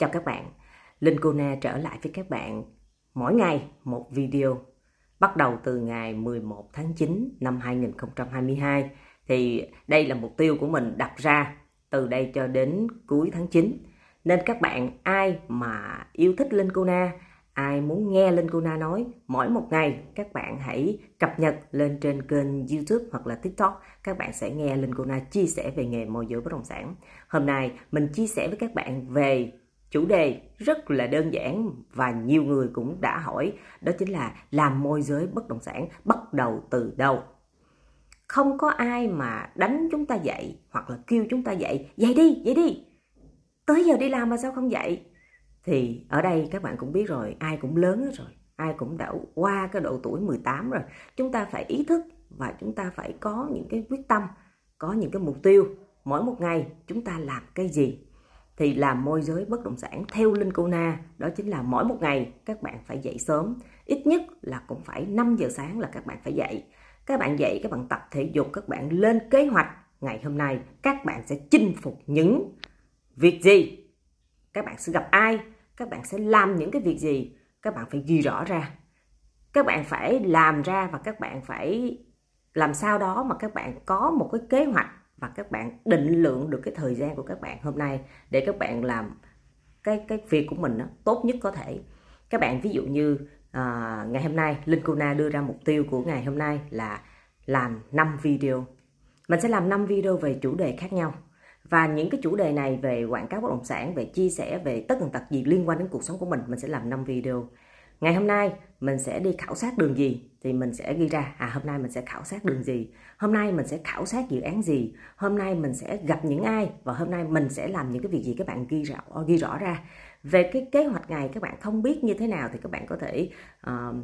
Chào các bạn, Linh Cô Na trở lại với các bạn mỗi ngày một video. Bắt đầu từ ngày 11 tháng 9 năm 2022 thì đây là mục tiêu của mình đặt ra từ đây cho đến cuối tháng 9 nên các bạn ai mà yêu thích Linh Cô Na ai muốn nghe Linh Cô Na nói mỗi một ngày các bạn hãy cập nhật lên trên kênh YouTube hoặc là TikTok. Các bạn sẽ nghe Linh Cô Na chia sẻ về nghề môi giới bất động sản. Hôm nay mình chia sẻ với các bạn về chủ đề rất là đơn giản và nhiều người cũng đã hỏi, đó chính là làm môi giới bất động sản bắt đầu từ đâu? Không có ai mà đánh chúng ta dậy hoặc là kêu chúng ta dậy dậy đi dậy đi. Tới giờ đi làm mà sao không dậy? Thì ở đây các bạn cũng biết rồi, ai cũng lớn rồi, ai cũng đã qua cái độ tuổi 18 rồi. Chúng ta phải ý thức và chúng ta phải có những cái quyết tâm, có những cái mục tiêu. Mỗi một ngày chúng ta làm cái gì? Thì làm môi giới bất động sản theo Linh Cô Na. Đó chính là mỗi một ngày các bạn phải dậy sớm. Ít nhất là cũng phải 5 giờ sáng là các bạn phải dậy. Các bạn dậy, các bạn tập thể dục, các bạn lên kế hoạch. Ngày hôm nay các bạn sẽ chinh phục những việc gì? Các bạn sẽ gặp ai? Các bạn sẽ làm những cái việc gì? Các bạn phải ghi rõ ra. Các bạn phải làm ra và các bạn phải làm sao đó mà các bạn có một cái kế hoạch và các bạn định lượng được cái thời gian của các bạn hôm nay để các bạn làm cái cái việc của mình đó, tốt nhất có thể. Các bạn ví dụ như à, ngày hôm nay Linh Kuna đưa ra mục tiêu của ngày hôm nay là làm 5 video. Mình sẽ làm 5 video về chủ đề khác nhau. Và những cái chủ đề này về quảng cáo bất động sản về chia sẻ về tất tần tật gì liên quan đến cuộc sống của mình mình sẽ làm 5 video ngày hôm nay mình sẽ đi khảo sát đường gì? Thì mình sẽ ghi ra à hôm nay mình sẽ khảo sát đường gì? Hôm nay mình sẽ khảo sát dự án gì? Hôm nay mình sẽ gặp những ai? Và hôm nay mình sẽ làm những cái việc gì? Các bạn ghi rõ ghi rõ ra. Về cái kế hoạch ngày các bạn không biết như thế nào thì các bạn có thể uh,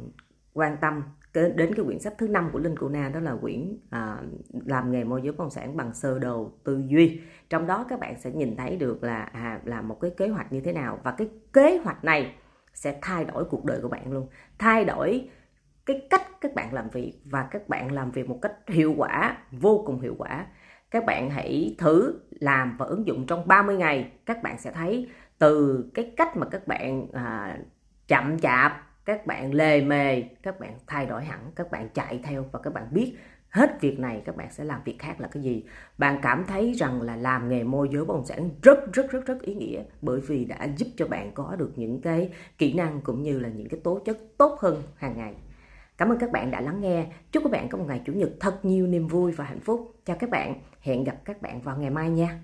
quan tâm đến cái quyển sách thứ năm của Linh Cô Na đó là quyển à, làm nghề môi giới bất động sản bằng sơ đồ tư duy. Trong đó các bạn sẽ nhìn thấy được là à, là một cái kế hoạch như thế nào. Và cái kế hoạch này sẽ thay đổi cuộc đời của bạn luôn. Thay đổi cái cách các bạn làm việc và các bạn làm việc một cách hiệu quả vô cùng hiệu quả. Các bạn hãy thử làm và ứng dụng trong 30 ngày các bạn sẽ thấy từ cái cách mà các bạn à, chậm chạp các bạn lề mề, các bạn thay đổi hẳn, các bạn chạy theo và các bạn biết hết việc này, các bạn sẽ làm việc khác là cái gì. Bạn cảm thấy rằng là làm nghề môi giới bất động sản rất rất rất rất ý nghĩa bởi vì đã giúp cho bạn có được những cái kỹ năng cũng như là những cái tố chất tốt hơn hàng ngày. Cảm ơn các bạn đã lắng nghe. Chúc các bạn có một ngày chủ nhật thật nhiều niềm vui và hạnh phúc. Chào các bạn. Hẹn gặp các bạn vào ngày mai nha.